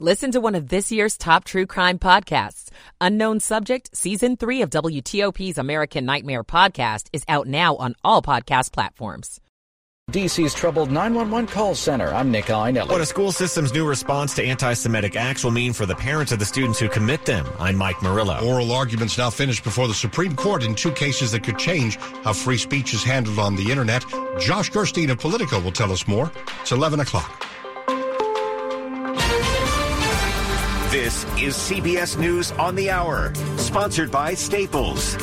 Listen to one of this year's top true crime podcasts. Unknown Subject, Season 3 of WTOP's American Nightmare podcast is out now on all podcast platforms. DC's troubled 911 call center. I'm Nick Iannelli. What a school system's new response to anti-Semitic acts will mean for the parents of the students who commit them. I'm Mike Murillo. Oral arguments now finished before the Supreme Court in two cases that could change how free speech is handled on the internet. Josh Gerstein of Politico will tell us more. It's 11 o'clock. This is CBS News on the Hour, sponsored by Staples.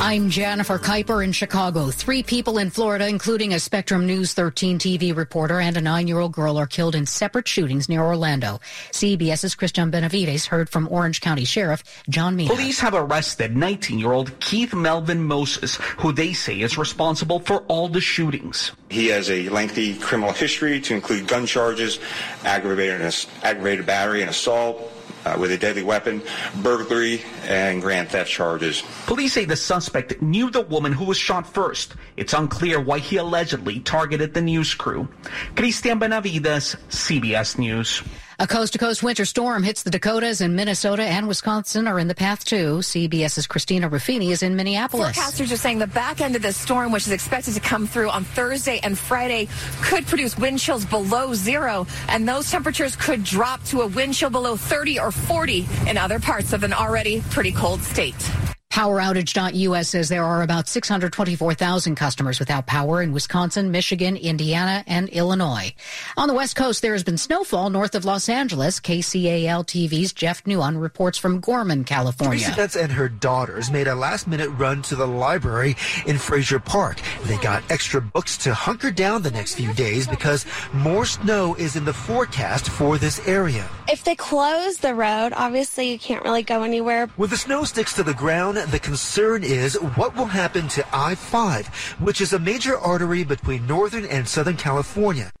I'm Jennifer Kuiper in Chicago. Three people in Florida, including a Spectrum News 13 TV reporter and a nine-year-old girl, are killed in separate shootings near Orlando. CBS's Christian Benavides heard from Orange County Sheriff John Mina. Police have arrested 19-year-old Keith Melvin Moses, who they say is responsible for all the shootings. He has a lengthy criminal history to include gun charges, aggravated, aggravated battery and assault, uh, with a deadly weapon, burglary, and grand theft charges. Police say the suspect knew the woman who was shot first. It's unclear why he allegedly targeted the news crew. Christian Benavides, CBS News. A coast to coast winter storm hits the Dakotas and Minnesota and Wisconsin are in the path too. CBS's Christina Ruffini is in Minneapolis. Forecasters are saying the back end of this storm, which is expected to come through on Thursday and Friday, could produce wind chills below zero. And those temperatures could drop to a wind chill below 30 or 40 in other parts of an already pretty cold state. PowerOutage.us says there are about 624,000 customers without power in Wisconsin, Michigan, Indiana, and Illinois. On the West Coast, there has been snowfall north of Los Angeles. KCAL TV's Jeff Nguyen reports from Gorman, California. Teresa Betts and her daughters made a last minute run to the library in Frazier Park. They got extra books to hunker down the next few days because more snow is in the forecast for this area. If they close the road, obviously you can't really go anywhere. With the snow sticks to the ground, the concern is what will happen to I-5, which is a major artery between northern and southern California.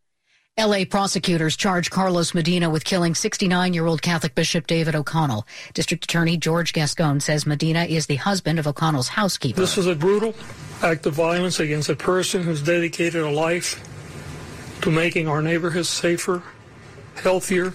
LA prosecutors charge Carlos Medina with killing 69 year old Catholic Bishop David O'Connell. District Attorney George Gascon says Medina is the husband of O'Connell's housekeeper. This was a brutal act of violence against a person who's dedicated a life to making our neighborhoods safer, healthier,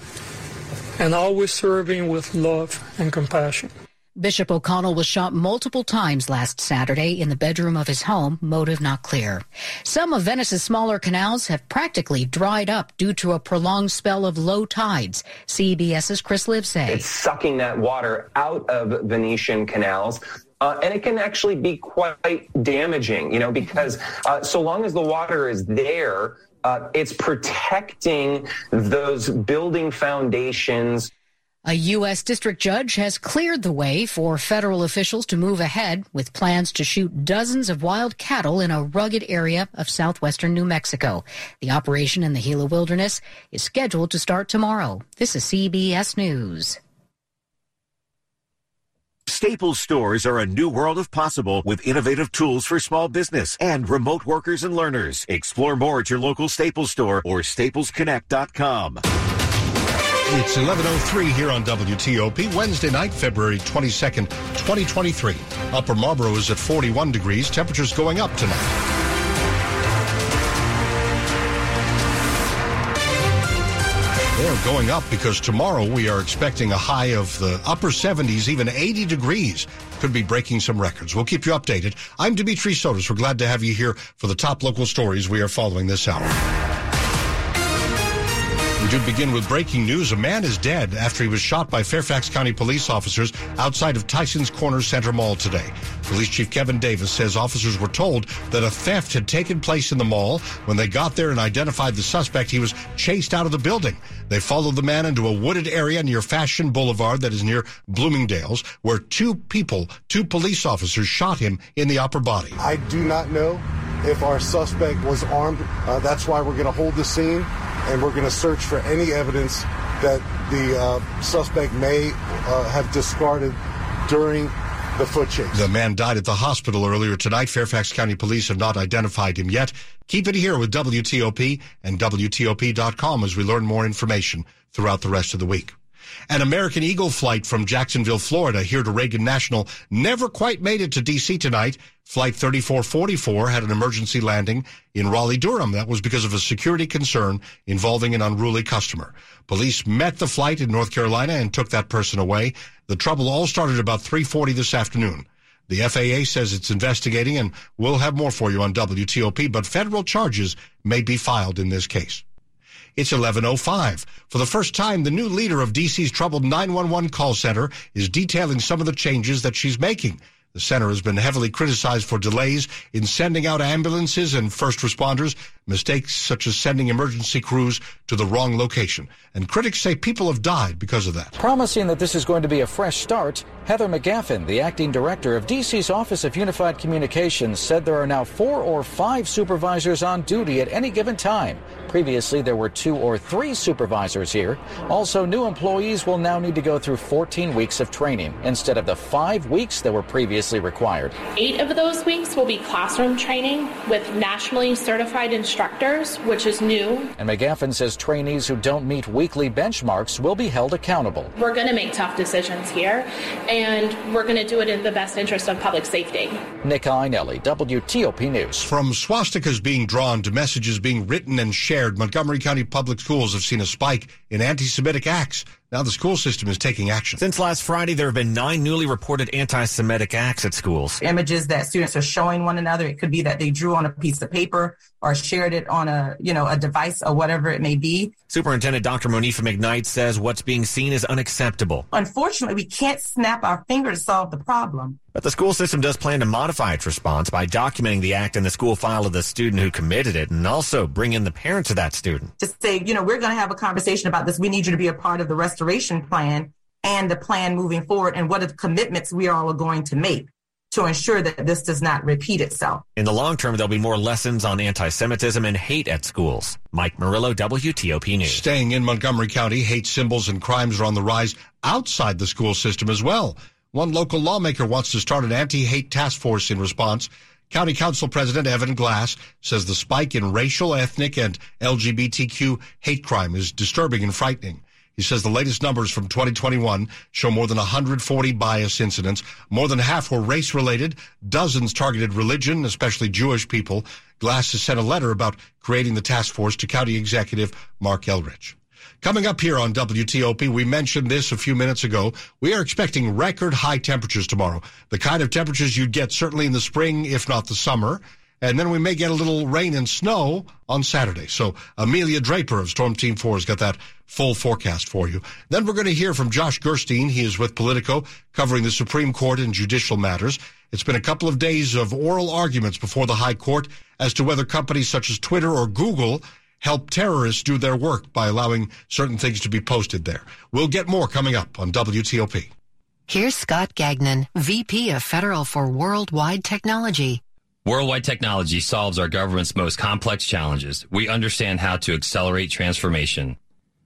and always serving with love and compassion. Bishop O'Connell was shot multiple times last Saturday in the bedroom of his home, motive not clear. Some of Venice's smaller canals have practically dried up due to a prolonged spell of low tides. CBS's Chris Livesay. It's sucking that water out of Venetian canals. Uh, and it can actually be quite damaging, you know, because uh, so long as the water is there, uh, it's protecting those building foundations. A U.S. district judge has cleared the way for federal officials to move ahead with plans to shoot dozens of wild cattle in a rugged area of southwestern New Mexico. The operation in the Gila Wilderness is scheduled to start tomorrow. This is CBS News. Staples stores are a new world of possible with innovative tools for small business and remote workers and learners. Explore more at your local Staples store or staplesconnect.com. It's 11.03 here on WTOP, Wednesday night, February 22nd, 2023. Upper Marlboro is at 41 degrees. Temperatures going up tonight. They're going up because tomorrow we are expecting a high of the upper 70s, even 80 degrees. Could be breaking some records. We'll keep you updated. I'm Dimitri Sotis. We're glad to have you here for the top local stories we are following this hour. We do begin with breaking news. A man is dead after he was shot by Fairfax County police officers outside of Tyson's Corner Center Mall today. Police Chief Kevin Davis says officers were told that a theft had taken place in the mall. When they got there and identified the suspect, he was chased out of the building. They followed the man into a wooded area near Fashion Boulevard that is near Bloomingdale's, where two people, two police officers shot him in the upper body. I do not know if our suspect was armed. Uh, that's why we're going to hold the scene and we're going to search for any evidence that the uh, suspect may uh, have discarded during the foot chase. The man died at the hospital earlier tonight. Fairfax County Police have not identified him yet. Keep it here with WTOP and WTOP.com as we learn more information throughout the rest of the week. An American Eagle flight from Jacksonville, Florida, here to Reagan National never quite made it to D.C. tonight. Flight 3444 had an emergency landing in Raleigh, Durham. That was because of a security concern involving an unruly customer. Police met the flight in North Carolina and took that person away. The trouble all started about 340 this afternoon. The FAA says it's investigating and we'll have more for you on WTOP, but federal charges may be filed in this case. It's 1105. For the first time, the new leader of DC's troubled 911 call center is detailing some of the changes that she's making. The center has been heavily criticized for delays in sending out ambulances and first responders, mistakes such as sending emergency crews to the wrong location. And critics say people have died because of that. Promising that this is going to be a fresh start, Heather McGaffin, the acting director of DC's Office of Unified Communications, said there are now four or five supervisors on duty at any given time. Previously, there were two or three supervisors here. Also, new employees will now need to go through 14 weeks of training instead of the five weeks that were previously required. Eight of those weeks will be classroom training with nationally certified instructors, which is new. And McGaffin says trainees who don't meet weekly benchmarks will be held accountable. We're going to make tough decisions here, and we're going to do it in the best interest of public safety. Nick Iannelli, WTOP News. From swastikas being drawn to messages being written and shared, Montgomery County Public Schools have seen a spike in anti-Semitic acts. Now the school system is taking action. Since last Friday, there have been nine newly reported anti-Semitic acts at schools. Images that students are showing one another. It could be that they drew on a piece of paper or shared it on a, you know, a device or whatever it may be. Superintendent Dr. Monifa McKnight says what's being seen is unacceptable. Unfortunately, we can't snap our finger to solve the problem. But the school system does plan to modify its response by documenting the act in the school file of the student who committed it and also bring in the parents of that student. To say, you know, we're going to have a conversation about this. We need you to be a part of the restoration plan and the plan moving forward and what are the commitments we are all are going to make to ensure that this does not repeat itself. In the long term, there'll be more lessons on anti-Semitism and hate at schools. Mike Murillo, WTOP News. Staying in Montgomery County, hate symbols and crimes are on the rise outside the school system as well. One local lawmaker wants to start an anti-hate task force in response. County Council President Evan Glass says the spike in racial, ethnic, and LGBTQ hate crime is disturbing and frightening. He says the latest numbers from 2021 show more than 140 bias incidents. More than half were race related. Dozens targeted religion, especially Jewish people. Glass has sent a letter about creating the task force to County Executive Mark Elrich. Coming up here on WTOP, we mentioned this a few minutes ago. We are expecting record high temperatures tomorrow. The kind of temperatures you'd get certainly in the spring, if not the summer. And then we may get a little rain and snow on Saturday. So Amelia Draper of Storm Team 4 has got that full forecast for you. Then we're going to hear from Josh Gerstein. He is with Politico covering the Supreme Court and judicial matters. It's been a couple of days of oral arguments before the High Court as to whether companies such as Twitter or Google help terrorists do their work by allowing certain things to be posted there. We'll get more coming up on WTOP. Here's Scott Gagnon, VP of Federal for Worldwide Technology. Worldwide technology solves our government's most complex challenges. We understand how to accelerate transformation.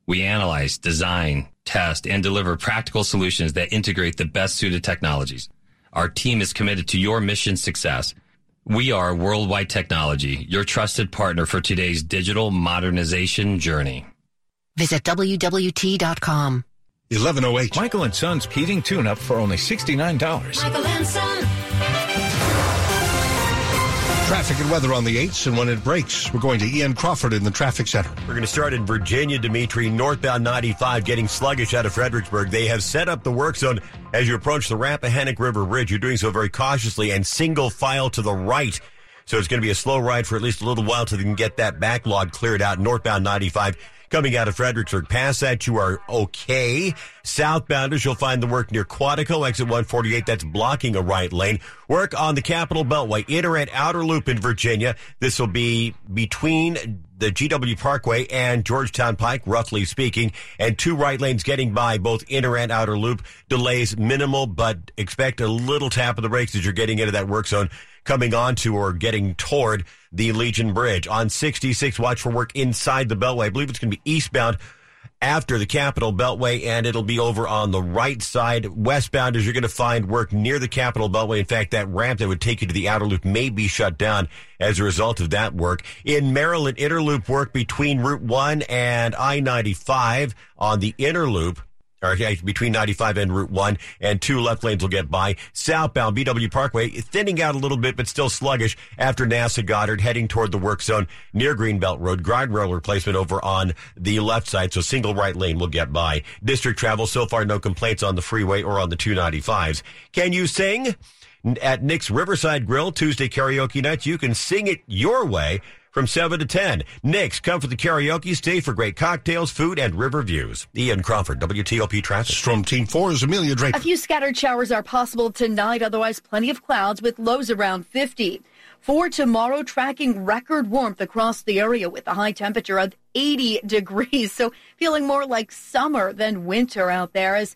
We analyze, design, test, and deliver practical solutions that integrate the best suited technologies. Our team is committed to your mission success. We are Worldwide Technology, your trusted partner for today's digital modernization journey. Visit WWT.com. 1108. Michael and Son's heating tune up for only $69. Michael and Son. Traffic and weather on the 8s, and when it breaks, we're going to Ian Crawford in the traffic center. We're going to start in Virginia, Dimitri, northbound 95, getting sluggish out of Fredericksburg. They have set up the work zone as you approach the Rappahannock River Bridge. You're doing so very cautiously and single file to the right. So it's going to be a slow ride for at least a little while till they can get that backlog cleared out. Northbound 95 coming out of Fredericksburg. Past that, you are okay. Southbounders, you'll find the work near Quantico, exit 148. That's blocking a right lane. Work on the Capitol Beltway, inner and outer loop in Virginia. This will be between the GW Parkway and Georgetown Pike, roughly speaking, and two right lanes getting by both inner and outer loop. Delays minimal, but expect a little tap of the brakes as you're getting into that work zone coming onto or getting toward the Legion Bridge. On 66, watch for work inside the Beltway. I believe it's going to be eastbound after the Capitol Beltway, and it'll be over on the right side. Westbound, as you're going to find work near the Capitol Beltway. In fact, that ramp that would take you to the outer loop may be shut down as a result of that work. In Maryland, interloop work between Route 1 and I-95 on the inner loop or between 95 and Route 1, and two left lanes will get by. Southbound BW Parkway thinning out a little bit, but still sluggish after NASA Goddard heading toward the work zone near Greenbelt Road. Grind rail replacement over on the left side, so single right lane will get by. District travel so far, no complaints on the freeway or on the 295s. Can you sing? At Nick's Riverside Grill Tuesday karaoke night, you can sing it your way from 7 to 10. Nick's, come for the karaoke, stay for great cocktails, food, and river views. Ian Crawford, WTOP Traffic. Storm Team 4 is Amelia Drake. A few scattered showers are possible tonight, otherwise plenty of clouds with lows around 50. For tomorrow, tracking record warmth across the area with a high temperature of 80 degrees. So feeling more like summer than winter out there as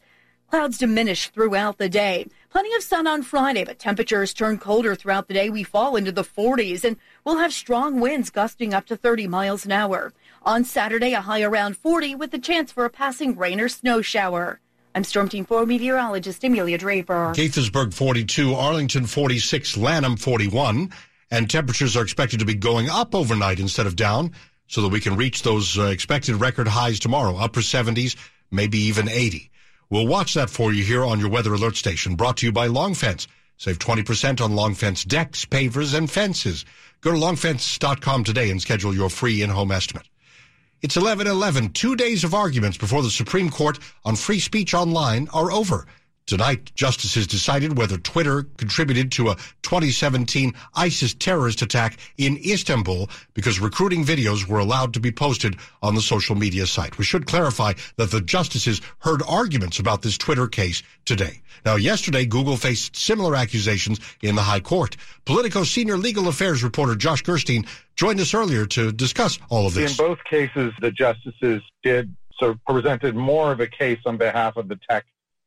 clouds diminish throughout the day. Plenty of sun on Friday, but temperatures turn colder throughout the day. We fall into the 40s and we'll have strong winds gusting up to 30 miles an hour. On Saturday, a high around 40 with a chance for a passing rain or snow shower. I'm Storm Team 4 meteorologist Amelia Draper. Gaithersburg 42, Arlington 46, Lanham 41, and temperatures are expected to be going up overnight instead of down so that we can reach those uh, expected record highs tomorrow, upper 70s, maybe even 80. We'll watch that for you here on your weather alert station, brought to you by Long Fence. Save 20% on Long Fence decks, pavers, and fences. Go to longfence.com today and schedule your free in-home estimate. It's 11:11. Two days of arguments before the Supreme Court on free speech online are over. Tonight, justices decided whether Twitter contributed to a 2017 ISIS terrorist attack in Istanbul because recruiting videos were allowed to be posted on the social media site. We should clarify that the justices heard arguments about this Twitter case today. Now, yesterday, Google faced similar accusations in the High Court. Politico senior legal affairs reporter Josh Gerstein joined us earlier to discuss all of this. In both cases, the justices did sort of presented more of a case on behalf of the tech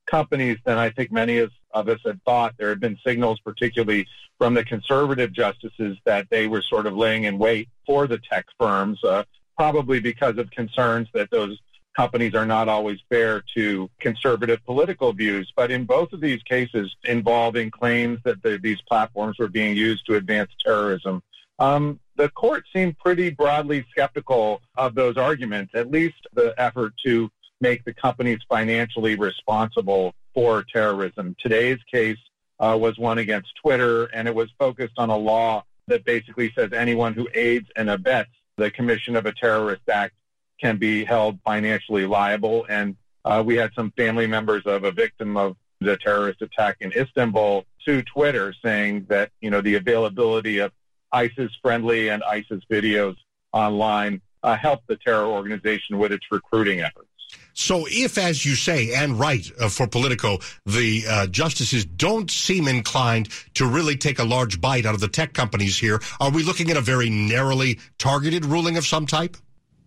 companies than I think many of us had thought. There had been signals, particularly from the conservative justices, that they were sort of laying in wait for the tech firms, uh, probably because of concerns that those companies are not always fair to conservative political views. But in both of these cases involving claims that the, these platforms were being used to advance terrorism, um, the court seemed pretty broadly skeptical of those arguments, at least the effort to make the companies financially responsible for terrorism. Today's case uh, was one against Twitter, and it was focused on a law that basically says anyone who aids and abets the commission of a terrorist act can be held financially liable. And uh, we had some family members of a victim of the terrorist attack in Istanbul to Twitter saying that, you know, the availability of ISIS friendly and ISIS videos online uh, helped the terror organization with its recruiting efforts. So, if, as you say, and right uh, for Politico, the uh, justices don't seem inclined to really take a large bite out of the tech companies here, are we looking at a very narrowly targeted ruling of some type?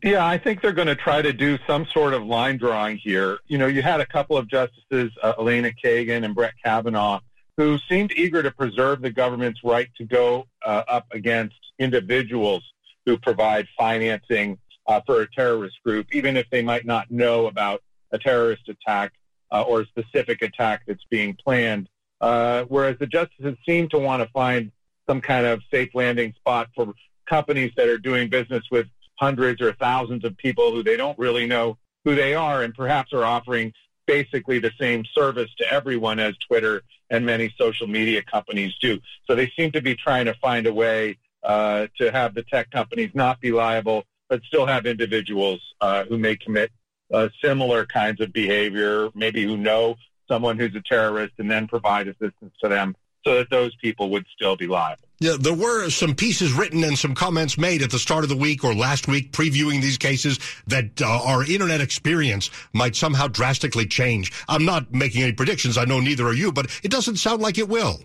Yeah, I think they're going to try to do some sort of line drawing here. You know, you had a couple of justices, uh, Elena Kagan and Brett Kavanaugh, who seemed eager to preserve the government's right to go uh, up against individuals who provide financing uh, for a terrorist group, even if they might not know about a terrorist attack uh, or a specific attack that's being planned. Uh, whereas the justices seem to want to find some kind of safe landing spot for companies that are doing business with hundreds or thousands of people who they don't really know who they are and perhaps are offering basically the same service to everyone as Twitter and many social media companies do. So they seem to be trying to find a way uh, to have the tech companies not be liable but still have individuals uh, who may commit uh, similar kinds of behavior, maybe who know someone who's a terrorist and then provide assistance to them so that those people would still be liable. Yeah, there were some pieces written and some comments made at the start of the week or last week previewing these cases that uh, our internet experience might somehow drastically change. I'm not making any predictions. I know neither are you, but it doesn't sound like it will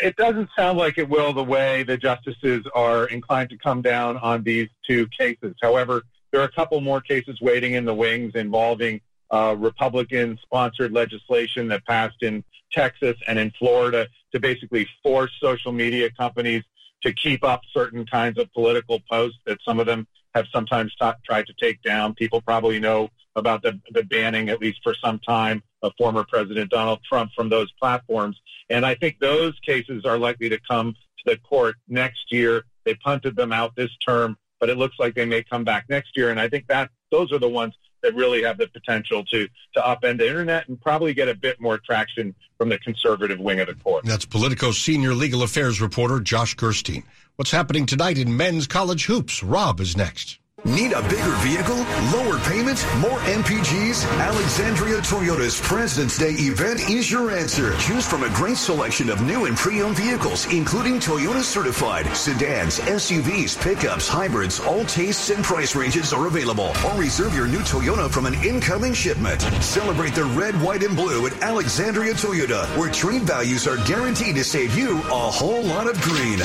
it doesn't sound like it will the way the justices are inclined to come down on these two cases. However, there are a couple more cases waiting in the wings involving uh, Republican-sponsored legislation that passed in Texas and in Florida to basically force social media companies to keep up certain kinds of political posts that some of them have sometimes t- tried to take down. People probably know about the, the banning, at least for some time, of former President Donald Trump from those platforms. And I think those cases are likely to come to the court next year. They punted them out this term, but it looks like they may come back next year. And I think that those are the ones that really have the potential to to upend the internet and probably get a bit more traction from the conservative wing of the court. That's Politico senior legal affairs reporter Josh Gerstein. What's happening tonight in men's college hoops? Rob is next. Need a bigger vehicle? Lower payment? More MPGs? Alexandria Toyota's President's Day event is your answer. Choose from a great selection of new and pre-owned vehicles, including Toyota certified sedans, SUVs, pickups, hybrids. All tastes and price ranges are available. Or reserve your new Toyota from an incoming shipment. Celebrate the red, white, and blue at Alexandria Toyota, where trade values are guaranteed to save you a whole lot of green.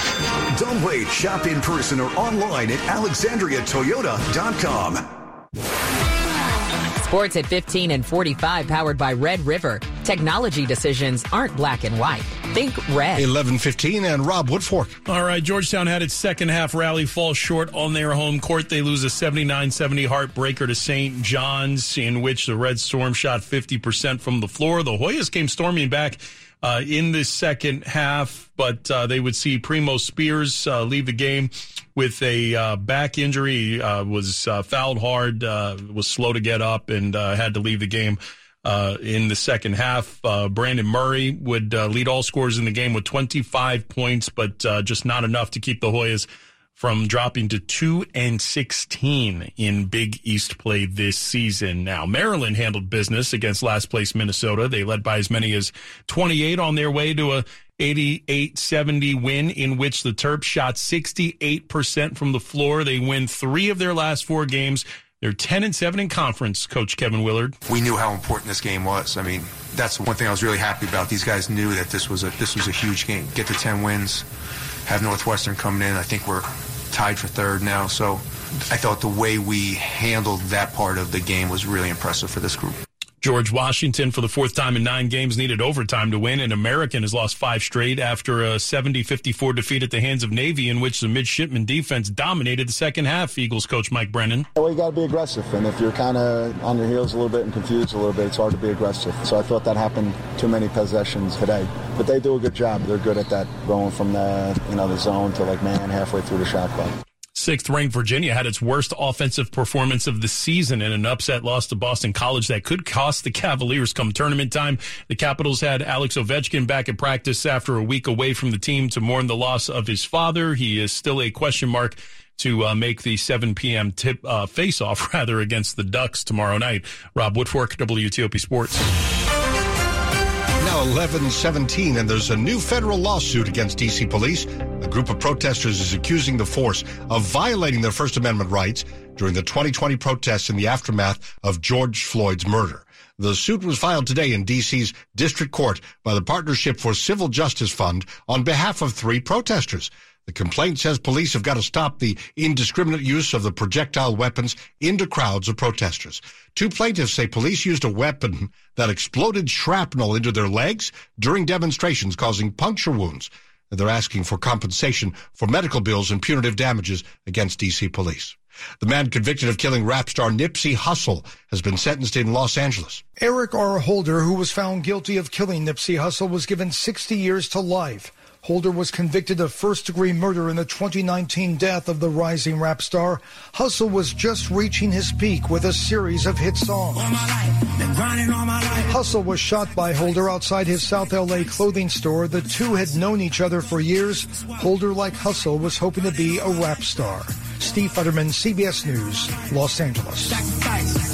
Don't wait. Shop in person or online at Alexandria Toyota. Sports at 15 and 45 powered by Red River. Technology decisions aren't black and white. Think red. 11:15 and Rob Woodfork. All right, Georgetown had its second half rally fall short on their home court. They lose a 79-70 heartbreaker to St. John's in which the Red Storm shot 50% from the floor. The Hoyas came storming back uh, in the second half, but uh, they would see Primo Spears uh, leave the game with a uh, back injury. Uh, was uh, fouled hard, was slow to get up, and had to leave the game. in the second half, Brandon Murray would lead all scorers in the game with 25 points, but just not enough to keep the Hoyas from dropping to 2 and 16 in Big East play this season. Now, Maryland handled business against last place Minnesota. They led by as many as 28 on their way to a 88-70 win in which the Terps shot 68% from the floor. They win 3 of their last 4 games. They're 10 and 7 in conference, coach Kevin Willard. We knew how important this game was. I mean, that's the one thing I was really happy about. These guys knew that this was a this was a huge game. Get to 10 wins, have Northwestern coming in. I think we're tied for third now. So I thought the way we handled that part of the game was really impressive for this group. George Washington, for the fourth time in nine games, needed overtime to win, and American has lost five straight after a 70-54 defeat at the hands of Navy, in which the midshipman defense dominated the second half. Eagles coach Mike Brennan. Well, you got to be aggressive, and if you're kind of on your heels a little bit and confused a little bit, it's hard to be aggressive. So I thought that happened too many possessions today, but they do a good job. They're good at that, going from the you know the zone to like man halfway through the shot clock. Sixth ranked Virginia had its worst offensive performance of the season in an upset loss to Boston College that could cost the Cavaliers come tournament time. The Capitals had Alex Ovechkin back at practice after a week away from the team to mourn the loss of his father. He is still a question mark to uh, make the 7 p.m. tip uh, face off rather against the Ducks tomorrow night. Rob Woodfork, WTOP Sports now 1117, and there's a new federal lawsuit against D.C. police. A group of protesters is accusing the force of violating their First Amendment rights during the 2020 protests in the aftermath of George Floyd's murder. The suit was filed today in D.C.'s district court by the Partnership for Civil Justice Fund on behalf of three protesters. The complaint says police have got to stop the indiscriminate use of the projectile weapons into crowds of protesters. Two plaintiffs say police used a weapon that exploded shrapnel into their legs during demonstrations, causing puncture wounds. They're asking for compensation for medical bills and punitive damages against D.C. police. The man convicted of killing rap star Nipsey Hussle has been sentenced in Los Angeles. Eric R. Holder, who was found guilty of killing Nipsey Hussle, was given 60 years to life. Holder was convicted of first degree murder in the 2019 death of the rising rap star. Hussle was just reaching his peak with a series of hit songs. Hussle was shot by Holder outside his South LA clothing store. The two had known each other for years. Holder, like Hussle, was hoping to be a rap star. Steve Futterman, CBS News, Los Angeles.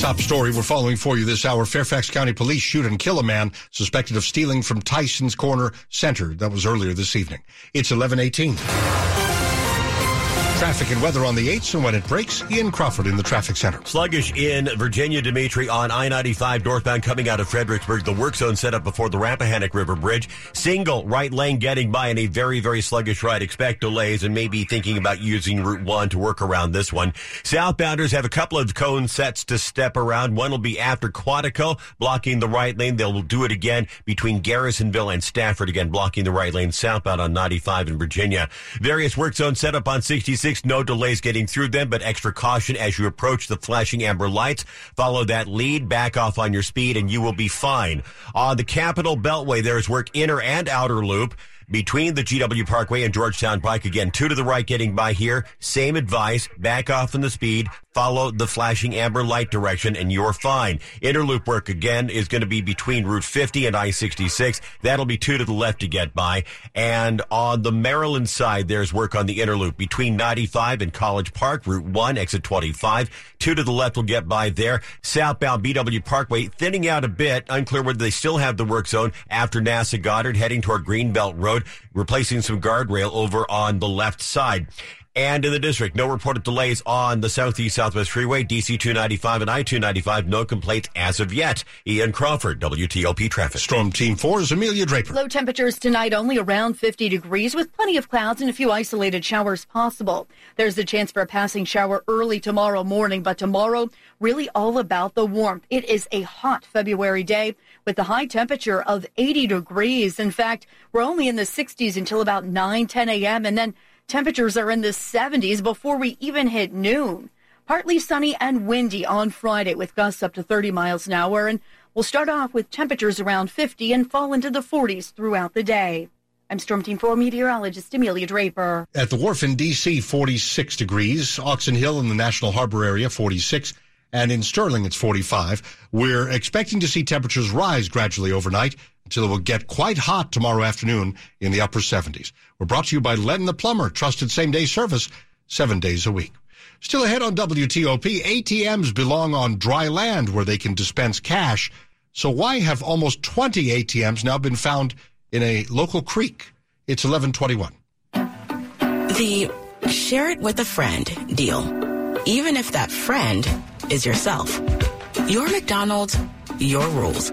Top story we're following for you this hour. Fairfax County Police shoot and kill a man suspected of stealing from Tyson's Corner Center. That was earlier this evening. It's 1118. Traffic and weather on the 8th and when it breaks, Ian Crawford in the traffic center. Sluggish in Virginia, Dimitri on I-95 northbound coming out of Fredericksburg. The work zone set up before the Rappahannock River Bridge. Single right lane getting by in a very, very sluggish ride. Expect delays and maybe thinking about using Route 1 to work around this one. Southbounders have a couple of cone sets to step around. One will be after Quantico, blocking the right lane. They'll do it again between Garrisonville and Stafford, again blocking the right lane southbound on 95 in Virginia. Various work zones set up on 66 no delays getting through them, but extra caution as you approach the flashing amber lights. Follow that lead, back off on your speed, and you will be fine. On the Capitol Beltway, there is work inner and outer loop. Between the GW Parkway and Georgetown Pike. Again, two to the right getting by here. Same advice. Back off in the speed. Follow the flashing amber light direction and you're fine. Interloop work again is going to be between Route 50 and I-66. That'll be two to the left to get by. And on the Maryland side, there's work on the Interloop between 95 and College Park, Route 1, exit 25. Two to the left will get by there. Southbound BW Parkway thinning out a bit. Unclear whether they still have the work zone after NASA Goddard heading toward Greenbelt Road, replacing some guardrail over on the left side. And in the district, no reported delays on the Southeast Southwest Freeway, DC 295 and I 295. No complaints as of yet. Ian Crawford, WTOP Traffic. Storm Team 4 is Amelia Draper. Low temperatures tonight only around 50 degrees with plenty of clouds and a few isolated showers possible. There's a chance for a passing shower early tomorrow morning, but tomorrow really all about the warmth. It is a hot February day with a high temperature of 80 degrees. In fact, we're only in the 60s until about 9, 10 a.m. and then Temperatures are in the 70s before we even hit noon. Partly sunny and windy on Friday with gusts up to 30 miles an hour. And we'll start off with temperatures around 50 and fall into the 40s throughout the day. I'm Storm Team 4 meteorologist Amelia Draper. At the wharf in D.C., 46 degrees. Oxon Hill in the National Harbor area, 46. And in Sterling, it's 45. We're expecting to see temperatures rise gradually overnight until it will get quite hot tomorrow afternoon in the upper 70s. We're brought to you by Len the Plumber, trusted same day service seven days a week. Still ahead on WTOP, ATMs belong on dry land where they can dispense cash. So why have almost 20 ATMs now been found in a local creek? It's 1121. The share it with a friend deal. Even if that friend is yourself. Your McDonald's, your rules.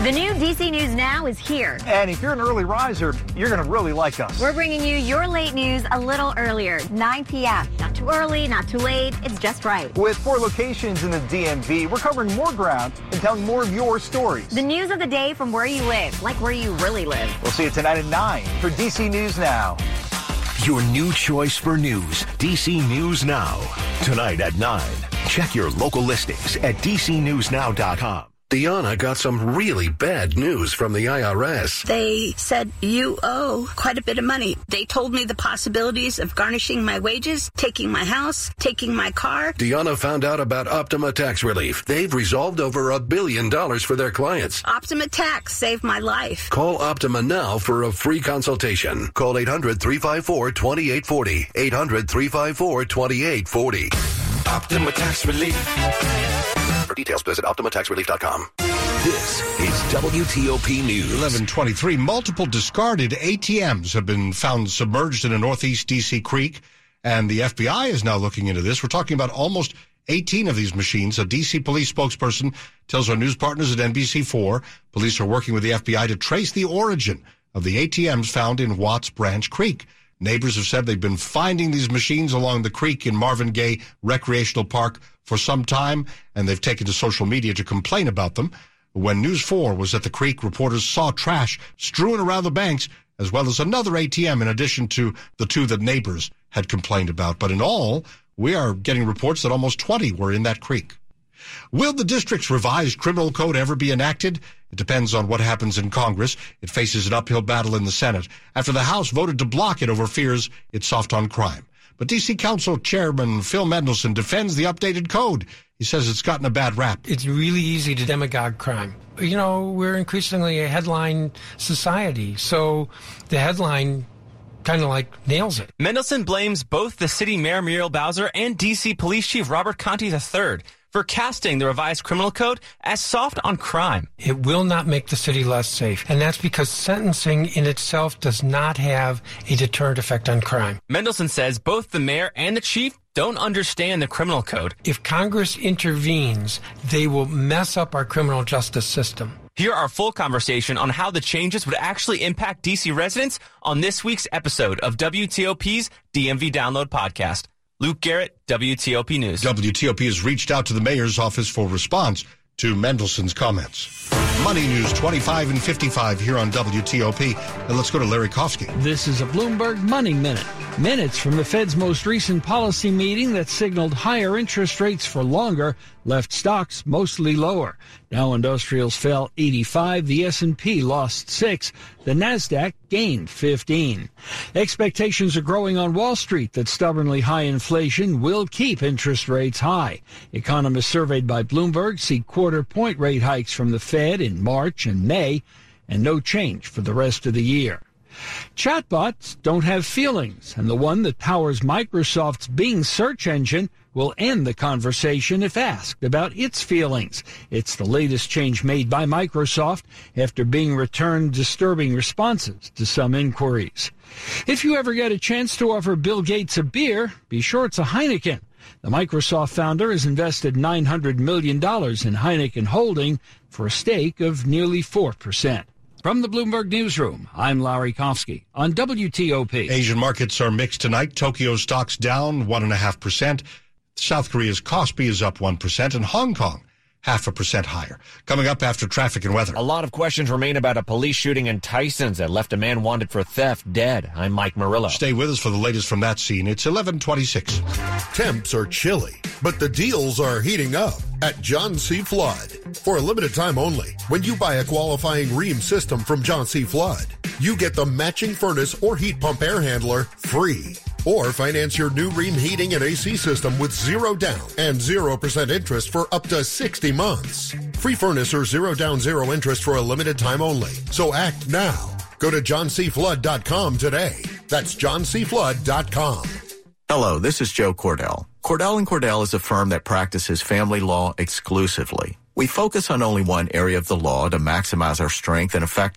The new DC News Now is here. And if you're an early riser, you're going to really like us. We're bringing you your late news a little earlier, 9 p.m. Not too early, not too late. It's just right. With four locations in the DMV, we're covering more ground and telling more of your stories. The news of the day from where you live, like where you really live. We'll see you tonight at 9 for DC News Now. Your new choice for news, DC News Now. Tonight at 9. Check your local listings at dcnewsnow.com. Deanna got some really bad news from the IRS. They said you owe quite a bit of money. They told me the possibilities of garnishing my wages, taking my house, taking my car. Diana found out about Optima Tax Relief. They've resolved over a billion dollars for their clients. Optima Tax saved my life. Call Optima now for a free consultation. Call 800 354 2840. 800 354 2840. Optima Tax Relief. For details, visit OptimaTaxRelief.com. This is WTOP News. 1123. Multiple discarded ATMs have been found submerged in a northeast DC creek, and the FBI is now looking into this. We're talking about almost 18 of these machines. A DC police spokesperson tells our news partners at NBC4 police are working with the FBI to trace the origin of the ATMs found in Watts Branch Creek. Neighbors have said they've been finding these machines along the creek in Marvin Gaye Recreational Park for some time, and they've taken to social media to complain about them. When News 4 was at the creek, reporters saw trash strewn around the banks, as well as another ATM in addition to the two that neighbors had complained about. But in all, we are getting reports that almost 20 were in that creek. Will the district's revised criminal code ever be enacted? It depends on what happens in Congress. It faces an uphill battle in the Senate after the House voted to block it over fears it's soft on crime. But D.C. Council Chairman Phil Mendelson defends the updated code. He says it's gotten a bad rap. It's really easy to demagogue crime. You know, we're increasingly a headline society, so the headline kind of like nails it. Mendelson blames both the city mayor Muriel Bowser and D.C. Police Chief Robert Contee III for casting the revised criminal code as soft on crime. It will not make the city less safe, and that's because sentencing in itself does not have a deterrent effect on crime. Mendelson says both the mayor and the chief don't understand the criminal code. If Congress intervenes, they will mess up our criminal justice system. Hear our full conversation on how the changes would actually impact DC residents on this week's episode of WTOP's DMV Download Podcast. Luke Garrett, WTOP News. WTOP has reached out to the mayor's office for response to Mendelson's comments. Money News 25 and 55 here on WTOP. And let's go to Larry Kofsky. This is a Bloomberg Money Minute. Minutes from the Fed's most recent policy meeting that signaled higher interest rates for longer left stocks mostly lower. Dow Industrials fell 85, the S&P lost 6, the Nasdaq gained 15. Expectations are growing on Wall Street that stubbornly high inflation will keep interest rates high. Economists surveyed by Bloomberg see quarter point rate hikes from the Fed in March and May and no change for the rest of the year. Chatbots don't have feelings, and the one that powers Microsoft's Bing search engine will end the conversation if asked about its feelings. It's the latest change made by Microsoft after being returned disturbing responses to some inquiries. If you ever get a chance to offer Bill Gates a beer, be sure it's a Heineken. The Microsoft founder has invested $900 million in Heineken Holding for a stake of nearly 4%. From the Bloomberg Newsroom, I'm Larry Kofsky on WTOP. Asian markets are mixed tonight. Tokyo stocks down 1.5%. South Korea's Kospi is up 1%, and Hong Kong half a percent higher. Coming up after traffic and weather. A lot of questions remain about a police shooting in Tysons that left a man wanted for theft dead. I'm Mike Murillo. Stay with us for the latest from that scene. It's 1126. Temps are chilly, but the deals are heating up at John C. Flood. For a limited time only, when you buy a qualifying Rheem system from John C. Flood, you get the matching furnace or heat pump air handler free. Or finance your new Rheem heating and AC system with zero down and 0% interest for up to 60 months. Free furnace or zero down, zero interest for a limited time only. So act now. Go to johncflood.com today. That's johncflood.com. Hello, this is Joe Cordell. Cordell and Cordell is a firm that practices family law exclusively. We focus on only one area of the law to maximize our strength and effectiveness